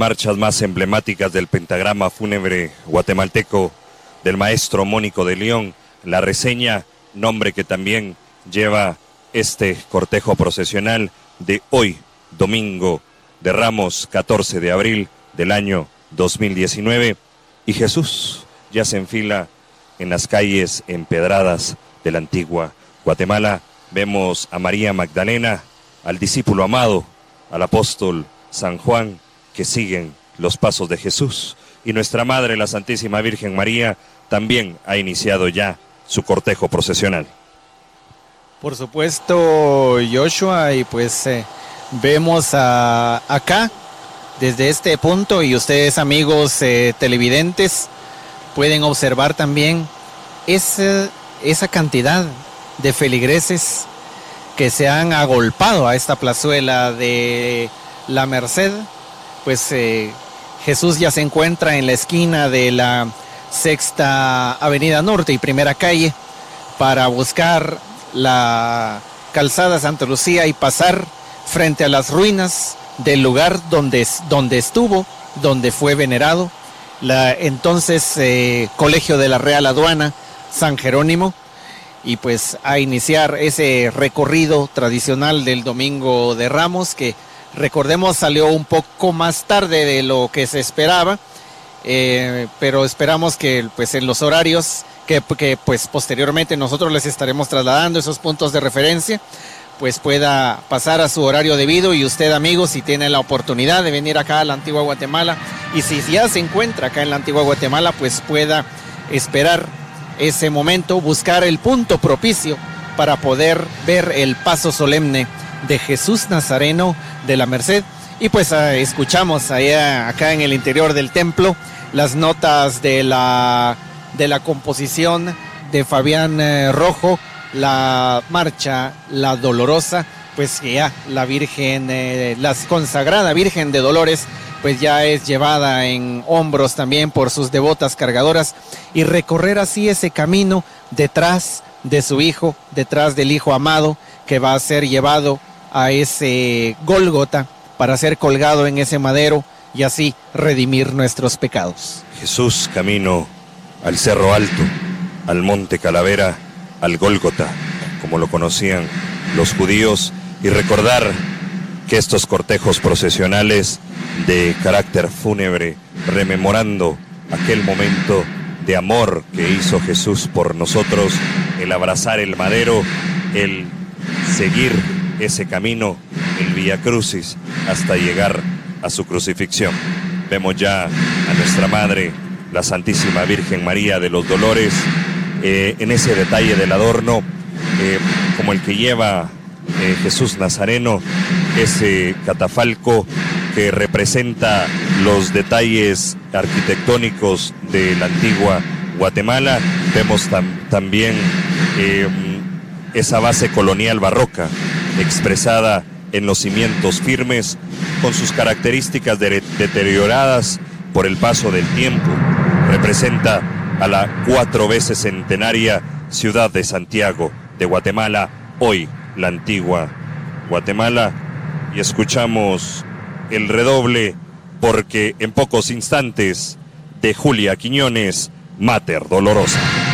Marchas más emblemáticas del pentagrama fúnebre guatemalteco del maestro Mónico de León, la reseña, nombre que también lleva este cortejo procesional de hoy, domingo de Ramos, 14 de abril del año 2019, y Jesús ya se enfila en las calles empedradas de la antigua Guatemala. Vemos a María Magdalena, al discípulo amado, al apóstol San Juan, que siguen los pasos de Jesús. Y nuestra Madre, la Santísima Virgen María, también ha iniciado ya su cortejo procesional. Por supuesto, Joshua, y pues eh, vemos acá, desde este punto, y ustedes amigos eh, televidentes, pueden observar también esa, esa cantidad de feligreses que se han agolpado a esta plazuela de la Merced, pues eh, Jesús ya se encuentra en la esquina de la Sexta Avenida Norte y Primera Calle para buscar la calzada Santa Lucía y pasar frente a las ruinas del lugar donde, donde estuvo, donde fue venerado, la entonces eh, Colegio de la Real Aduana San Jerónimo, y pues a iniciar ese recorrido tradicional del Domingo de Ramos que recordemos salió un poco más tarde de lo que se esperaba, eh, pero esperamos que pues en los horarios que, que, pues posteriormente nosotros les estaremos trasladando esos puntos de referencia pues pueda pasar a su horario debido y usted amigos si tiene la oportunidad de venir acá a la antigua Guatemala y si ya se encuentra acá en la antigua Guatemala pues pueda esperar ese momento, buscar el punto propicio para poder ver el paso solemne de Jesús Nazareno de la Merced. Y pues ah, escuchamos allá, acá en el interior del templo las notas de la, de la composición de Fabián eh, Rojo, la marcha La Dolorosa, pues ya la Virgen, eh, la consagrada Virgen de Dolores pues ya es llevada en hombros también por sus devotas cargadoras y recorrer así ese camino detrás de su hijo, detrás del hijo amado que va a ser llevado a ese Gólgota para ser colgado en ese madero y así redimir nuestros pecados. Jesús camino al Cerro Alto, al Monte Calavera, al Gólgota, como lo conocían los judíos, y recordar que estos cortejos procesionales de carácter fúnebre, rememorando aquel momento de amor que hizo Jesús por nosotros, el abrazar el madero, el seguir ese camino, el Vía Crucis, hasta llegar a su crucifixión. Vemos ya a nuestra Madre, la Santísima Virgen María de los Dolores, eh, en ese detalle del adorno, eh, como el que lleva eh, Jesús Nazareno, ese catafalco que representa los detalles arquitectónicos de la antigua Guatemala. Vemos también esa base colonial barroca expresada en los cimientos firmes con sus características deterioradas por el paso del tiempo. Representa a la cuatro veces centenaria ciudad de Santiago de Guatemala, hoy la antigua Guatemala y escuchamos el redoble porque en pocos instantes de Julia Quiñones, Mater Dolorosa.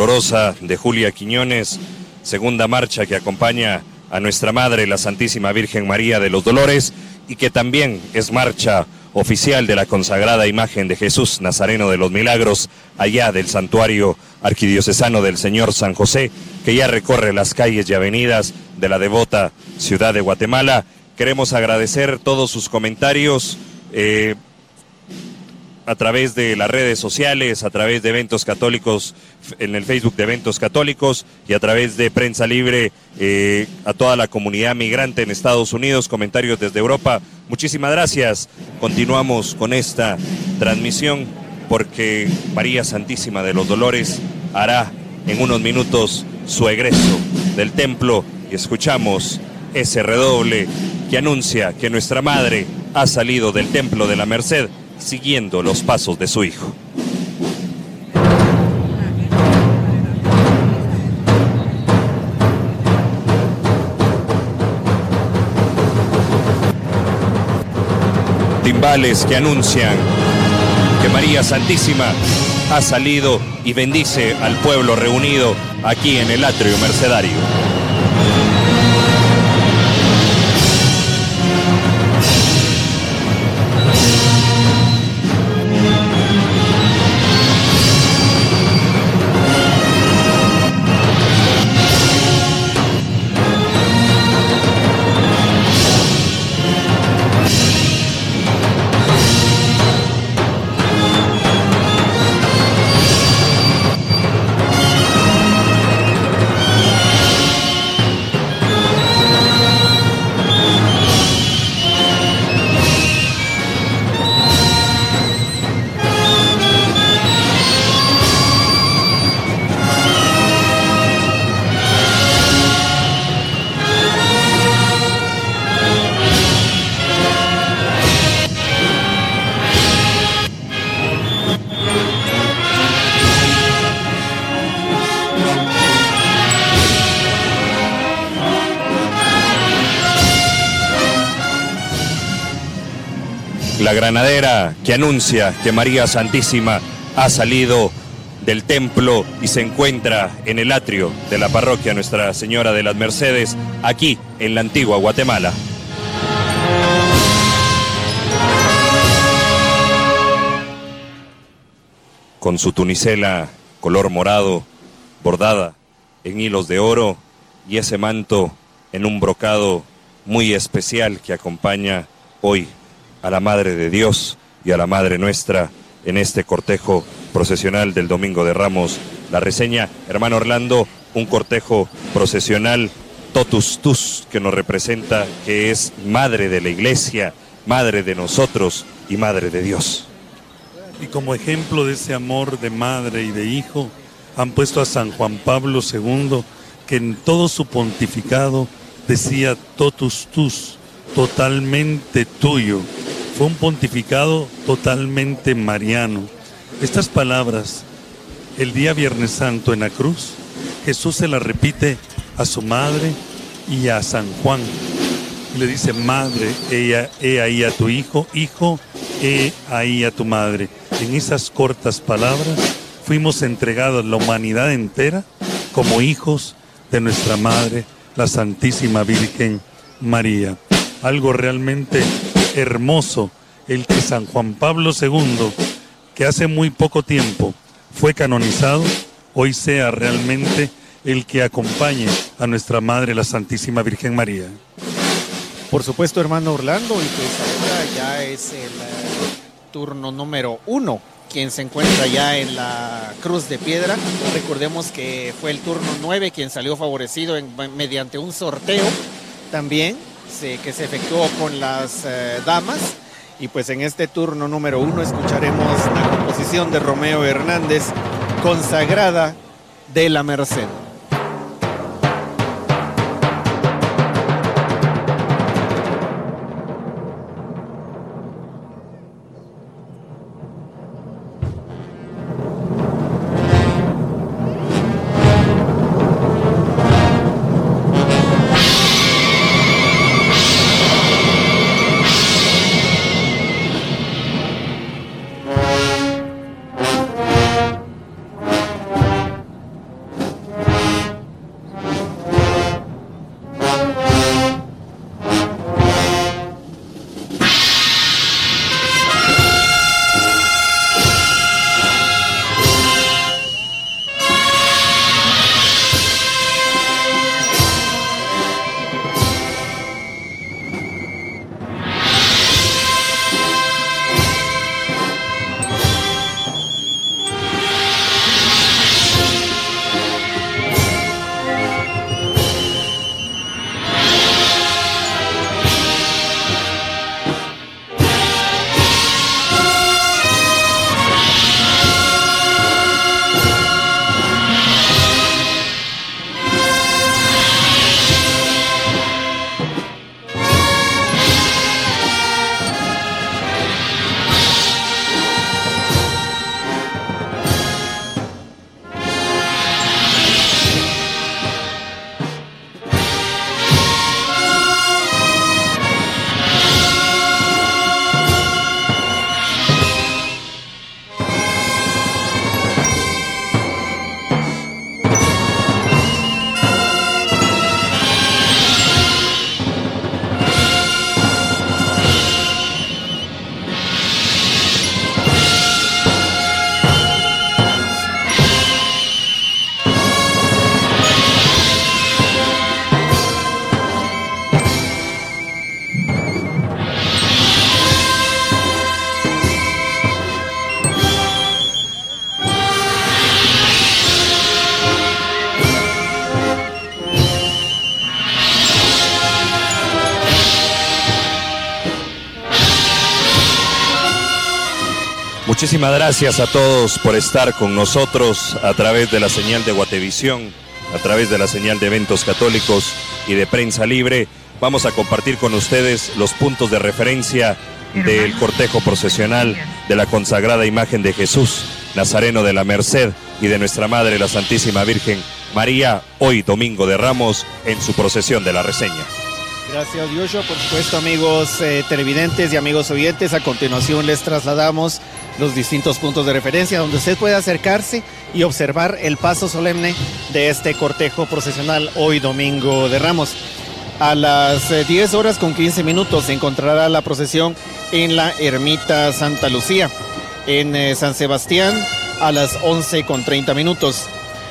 De Julia Quiñones, segunda marcha que acompaña a nuestra Madre, la Santísima Virgen María de los Dolores, y que también es marcha oficial de la consagrada imagen de Jesús Nazareno de los Milagros, allá del santuario arquidiocesano del Señor San José, que ya recorre las calles y avenidas de la devota ciudad de Guatemala. Queremos agradecer todos sus comentarios. Eh, a través de las redes sociales, a través de eventos católicos, en el Facebook de eventos católicos y a través de prensa libre eh, a toda la comunidad migrante en Estados Unidos, comentarios desde Europa. Muchísimas gracias. Continuamos con esta transmisión porque María Santísima de los Dolores hará en unos minutos su egreso del templo y escuchamos ese redoble que anuncia que nuestra Madre ha salido del templo de la Merced siguiendo los pasos de su hijo. Timbales que anuncian que María Santísima ha salido y bendice al pueblo reunido aquí en el atrio mercedario. La granadera que anuncia que María Santísima ha salido del templo y se encuentra en el atrio de la parroquia Nuestra Señora de las Mercedes, aquí en la antigua Guatemala. Con su tunicela color morado, bordada en hilos de oro y ese manto en un brocado muy especial que acompaña hoy a la Madre de Dios y a la Madre nuestra en este cortejo procesional del Domingo de Ramos. La reseña, hermano Orlando, un cortejo procesional totus tus que nos representa que es Madre de la Iglesia, Madre de nosotros y Madre de Dios. Y como ejemplo de ese amor de madre y de hijo, han puesto a San Juan Pablo II, que en todo su pontificado decía totus tus, totalmente tuyo. Un pontificado totalmente mariano. Estas palabras, el día Viernes Santo en la cruz, Jesús se las repite a su madre y a San Juan. Le dice, madre, ella, he ahí a tu hijo, hijo, he ahí a tu madre. En esas cortas palabras fuimos entregados la humanidad entera como hijos de nuestra madre, la Santísima Virgen María algo realmente hermoso el que San Juan Pablo II, que hace muy poco tiempo fue canonizado, hoy sea realmente el que acompañe a nuestra Madre, la Santísima Virgen María. Por supuesto, hermano Orlando, y pues ahora ya es el eh, turno número uno quien se encuentra ya en la Cruz de Piedra. Recordemos que fue el turno nueve quien salió favorecido mediante un sorteo también que se efectuó con las eh, damas. Y pues en este turno número uno escucharemos la composición de Romeo Hernández, consagrada de la Merced. Gracias a todos por estar con nosotros a través de la señal de Guatevisión, a través de la señal de eventos católicos y de prensa libre. Vamos a compartir con ustedes los puntos de referencia del cortejo procesional de la consagrada imagen de Jesús, Nazareno de la Merced y de nuestra Madre la Santísima Virgen María, hoy domingo de Ramos, en su procesión de la reseña. Gracias, Yoshua. Por supuesto, amigos eh, televidentes y amigos oyentes, a continuación les trasladamos los distintos puntos de referencia donde usted puede acercarse y observar el paso solemne de este cortejo procesional hoy domingo de Ramos. A las 10 eh, horas con 15 minutos se encontrará la procesión en la ermita Santa Lucía. En eh, San Sebastián a las 11 con 30 minutos.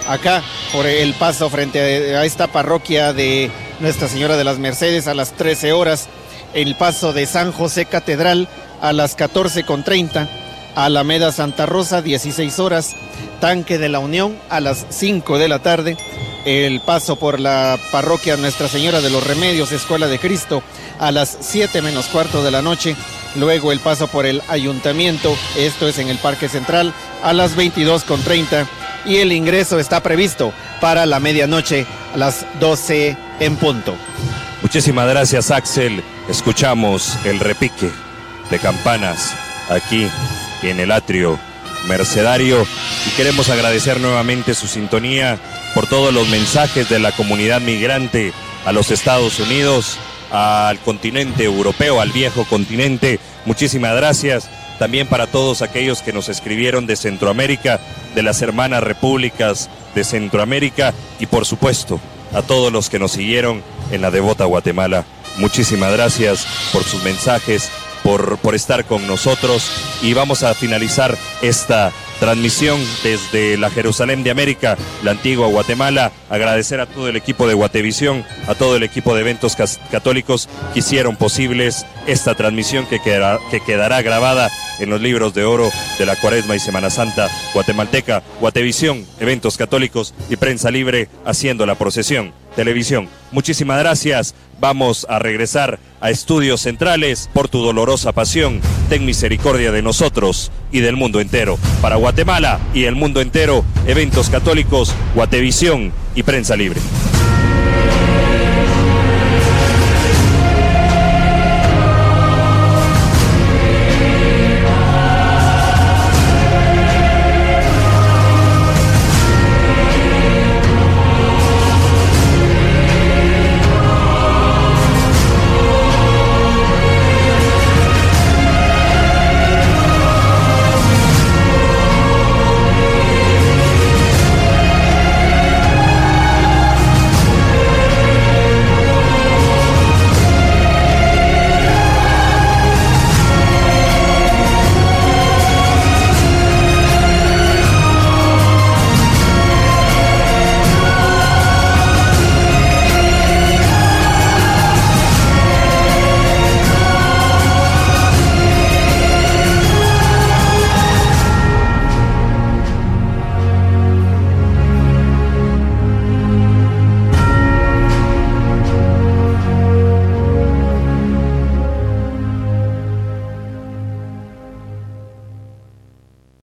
Acá, por el paso frente a esta parroquia de Nuestra Señora de las Mercedes a las 13 horas. El paso de San José Catedral a las 14 con 30. Alameda Santa Rosa, 16 horas. Tanque de la Unión a las 5 de la tarde. El paso por la parroquia Nuestra Señora de los Remedios, Escuela de Cristo, a las 7 menos cuarto de la noche. Luego el paso por el ayuntamiento, esto es en el Parque Central, a las 22.30 y el ingreso está previsto para la medianoche a las 12 en punto. Muchísimas gracias Axel. Escuchamos el repique de campanas aquí en el atrio mercedario y queremos agradecer nuevamente su sintonía por todos los mensajes de la comunidad migrante a los Estados Unidos al continente europeo, al viejo continente. Muchísimas gracias también para todos aquellos que nos escribieron de Centroamérica, de las hermanas repúblicas de Centroamérica y por supuesto a todos los que nos siguieron en la devota Guatemala. Muchísimas gracias por sus mensajes, por, estar con nosotros y vamos a finalizar esta transmisión desde la Jerusalén de América, la antigua Guatemala. Agradecer a todo el equipo de Guatevisión, a todo el equipo de eventos católicos que hicieron posibles esta transmisión que, que quedará grabada en los libros de oro de la Cuaresma y Semana Santa guatemalteca, Guatevisión, eventos católicos y prensa libre haciendo la procesión televisión. Muchísimas gracias. Vamos a regresar a Estudios Centrales por tu dolorosa pasión. Ten misericordia de nosotros y del mundo entero. Para Guatemala y el mundo entero, eventos católicos, Guatevisión y prensa libre.